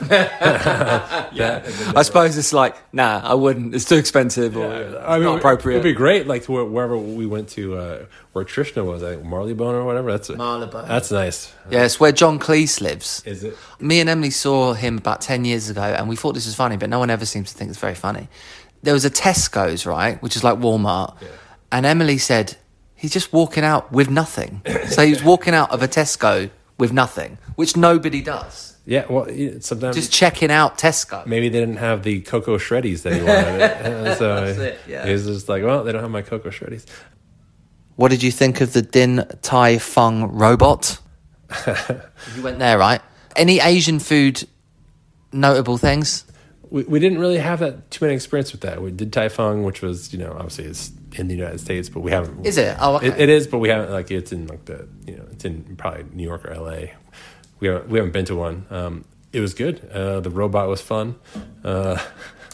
[SPEAKER 4] Yeah.
[SPEAKER 1] I suppose it's like, nah, I wouldn't. It's too expensive or
[SPEAKER 4] I mean,
[SPEAKER 1] not appropriate.
[SPEAKER 4] It'd be great, like to wherever we went to, uh, where Trishna was, I think Marleybone or whatever. That's
[SPEAKER 1] Marylebone.
[SPEAKER 4] That's nice.
[SPEAKER 1] yeah, it's where John Cleese lives.
[SPEAKER 4] Is it?
[SPEAKER 1] Me and Emily saw him about 10 years ago and we thought this was funny, but no one ever seems to think it's very funny. There was a Tesco's, right, which is like Walmart. And Emily said, he's just walking out with nothing. so he was walking out of a Tesco with nothing, which nobody does.
[SPEAKER 4] Yeah. Well, sometimes
[SPEAKER 1] Just checking out Tesco.
[SPEAKER 4] maybe they didn't have the cocoa shreddies that he wanted. Uh, so
[SPEAKER 1] That's it, yeah.
[SPEAKER 4] he's just like, well, they don't have my cocoa shreddies.
[SPEAKER 1] What did you think of the Din Tai Fung robot? you went there, right? Any Asian food notable things?
[SPEAKER 4] we, we didn't really have that too many experience with that. We did Tai Fung, which was you know obviously it's in the United States, but we haven't.
[SPEAKER 1] Is it? Oh, okay.
[SPEAKER 4] It, it is, but we haven't like it's in like the you know it's in probably New York or L.A. We haven't we haven't been to one. Um, it was good. Uh, the robot was fun. Uh,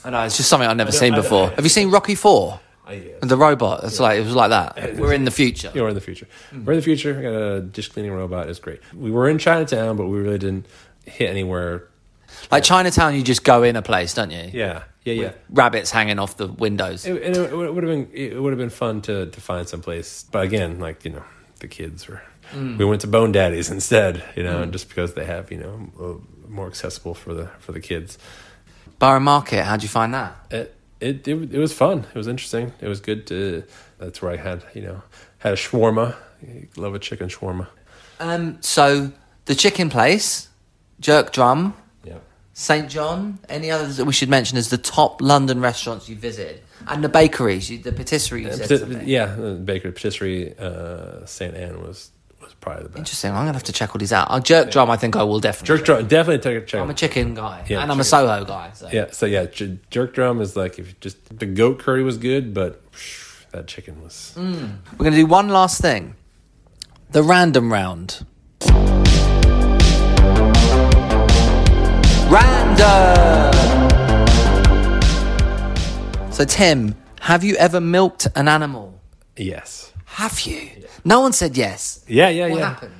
[SPEAKER 1] I know it's just something I've never seen before. Have you seen Rocky Four?
[SPEAKER 4] I,
[SPEAKER 1] And the robot. It's like it was like that. We're in the future.
[SPEAKER 4] know, we're in the future. We're in the future. We got a dish cleaning robot. It's great. We were in Chinatown, but we really didn't hit anywhere.
[SPEAKER 1] Like Chinatown, you just go in a place, don't you?
[SPEAKER 4] Yeah, yeah, yeah.
[SPEAKER 1] Rabbits hanging off the windows.
[SPEAKER 4] It, and it, would have been it would have been fun to to find some place, but again, like you know, the kids were. We went to Bone Daddies instead, you know, just because they have you know more accessible for the for the kids.
[SPEAKER 1] Borough Market. How'd you find that?
[SPEAKER 4] It, it it it was fun. It was interesting. It was good to. That's where I had you know had a shawarma. Love a chicken shawarma.
[SPEAKER 1] Um. So the chicken place, Jerk Drum. St John. Any others that we should mention as the top London restaurants you visited, and the bakeries, you- the patisserie. You said something.
[SPEAKER 4] yeah, the bakery patisserie uh, Saint Anne was was probably the best.
[SPEAKER 1] Interesting. I'm gonna have to check all these out. Uh, Jerk Drum. I think I will definitely.
[SPEAKER 4] Jerk drum, definitely take a check.
[SPEAKER 1] I'm a chicken guy,
[SPEAKER 4] Yeah,
[SPEAKER 1] and I'm a. Soho guy. So.
[SPEAKER 4] Yeah, so yeah, j- jerk drum is like if you just the goat curry was good, but phew, that chicken was
[SPEAKER 1] We're going to do one last thing. The random round. So, Tim, have you ever milked an animal?
[SPEAKER 4] Yes.
[SPEAKER 1] Have you? No one said yes.
[SPEAKER 4] Yeah, yeah,
[SPEAKER 1] What
[SPEAKER 4] yeah.
[SPEAKER 1] What happened?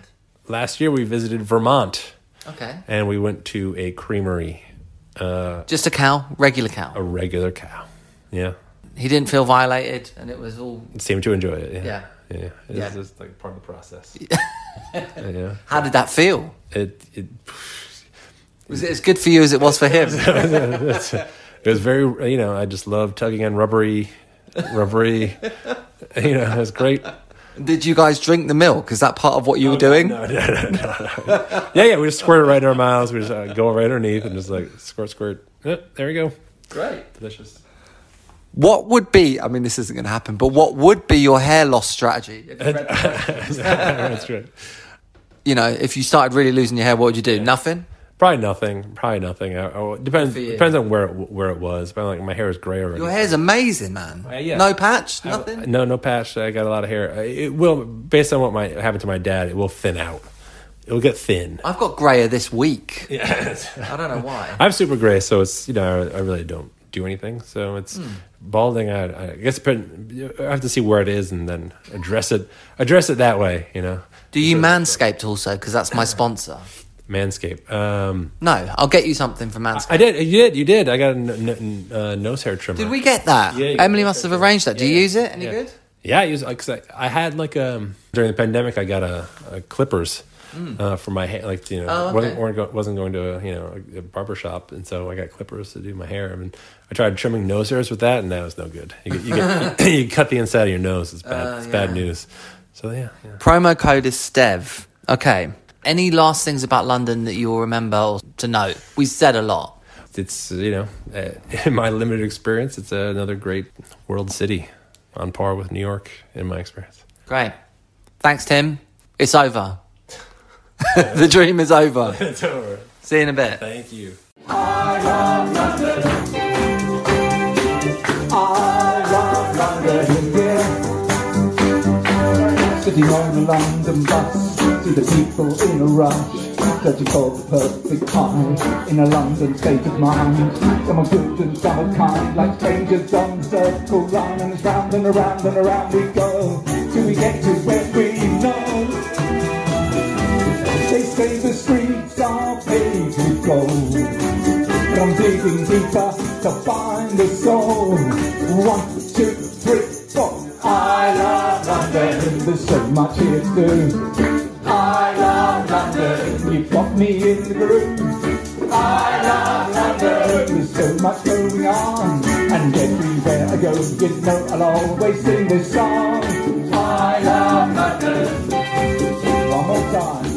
[SPEAKER 4] Last year we visited Vermont
[SPEAKER 1] Okay.
[SPEAKER 4] and we went to a creamery, uh,
[SPEAKER 1] Just a cow, regular cow.
[SPEAKER 4] a regular cow. Yeah.
[SPEAKER 1] He didn't feel violated, and it was all.
[SPEAKER 4] Seemed to enjoy it. Yeah.
[SPEAKER 1] Yeah.
[SPEAKER 4] Yeah. It's
[SPEAKER 1] Yeah.
[SPEAKER 4] just like part of the process. yeah.
[SPEAKER 1] How did that feel?
[SPEAKER 4] It, it,
[SPEAKER 1] Was it as good for you as it was for him?
[SPEAKER 4] it was very, you know, I just love tugging on rubbery, rubbery, you know, it was great.
[SPEAKER 1] did you guys drink the milk? Is that part of what you were doing?
[SPEAKER 4] No, no, no, no. Yeah, yeah, we just squirt it right in our mouths. We just uh, go right underneath and just like squirt, squirt. Eh, there we go.
[SPEAKER 1] Great.
[SPEAKER 4] Delicious.
[SPEAKER 1] What would be? I mean, this isn't going to happen, but what would be your hair loss strategy?
[SPEAKER 4] That's right.
[SPEAKER 1] You know, if you started really losing your hair, what would you do? Nothing.
[SPEAKER 4] Probably nothing. Probably nothing. I, I, depends. Depends on where it, where it was. But like my hair is gray already.
[SPEAKER 1] Your hair's amazing, man.
[SPEAKER 4] Uh, yeah.
[SPEAKER 1] No patch,
[SPEAKER 4] I-
[SPEAKER 1] nothing.
[SPEAKER 4] no, no patch. I got a lot of hair. Uh, It will, based on what might happen to my dad, it will thin out. It will get thin.
[SPEAKER 1] I've got grayer this week.
[SPEAKER 4] Yeah.
[SPEAKER 1] I don't know why.
[SPEAKER 4] I'm super gray, so it's you know I, I really don't do anything. So it's
[SPEAKER 1] Hmm.
[SPEAKER 4] balding. I, I guess I have to see where it is and then address it. Address it that way. You know,
[SPEAKER 1] Do you manscaped also? Because that's my sponsor.
[SPEAKER 4] Manscaped. Um,
[SPEAKER 1] No, I'll get you something for Manscaped.
[SPEAKER 4] I did. You did. You did. I got a n- n- uh, nose hair trimmer.
[SPEAKER 1] Did we get that?
[SPEAKER 4] Yeah,
[SPEAKER 1] Emily must have arranged that. Do you
[SPEAKER 4] Yeah.
[SPEAKER 1] use it? Any
[SPEAKER 4] Yeah.
[SPEAKER 1] good?
[SPEAKER 4] Yeah, I use like 'cause I, I had like um during the pandemic I got a, a clippers uh, for my hair like you know.
[SPEAKER 1] Oh, okay.
[SPEAKER 4] wasn't wasn't, go, wasn't going to a you know a, barber shop and so I got clippers to do my hair I mean I tried trimming nose hairs with that and that was no good you you, get, you, cut the inside of your nose it's bad
[SPEAKER 1] Uh,
[SPEAKER 4] it's bad news so yeah, yeah.
[SPEAKER 1] Promo code is STEV. Okay. Any last things about London that you'll remember or to note? We said a lot.
[SPEAKER 4] it's you know uh, in my limited experience it's another great world city on par with New York in my experience
[SPEAKER 1] Great. Thanks, Tim. It's over. the dream is over.
[SPEAKER 4] it's over
[SPEAKER 1] See you in a bit.
[SPEAKER 4] thank you.
[SPEAKER 7] Sitting on a London bus, see the people in a rush, searching for the perfect time in a London state of mind. Some are good and some are kind, like strangers on circle line, and it's round and around and around we go till we get to where we know. They say the streets are paved with gold. But I'm digging deeper to find the soul. One, two, three, four. I love London. There's so much here to do. I love London. You've got me in the groove. I love London. There's so much going on. And everywhere I go, you know I'll always sing this song. I love London. One more time.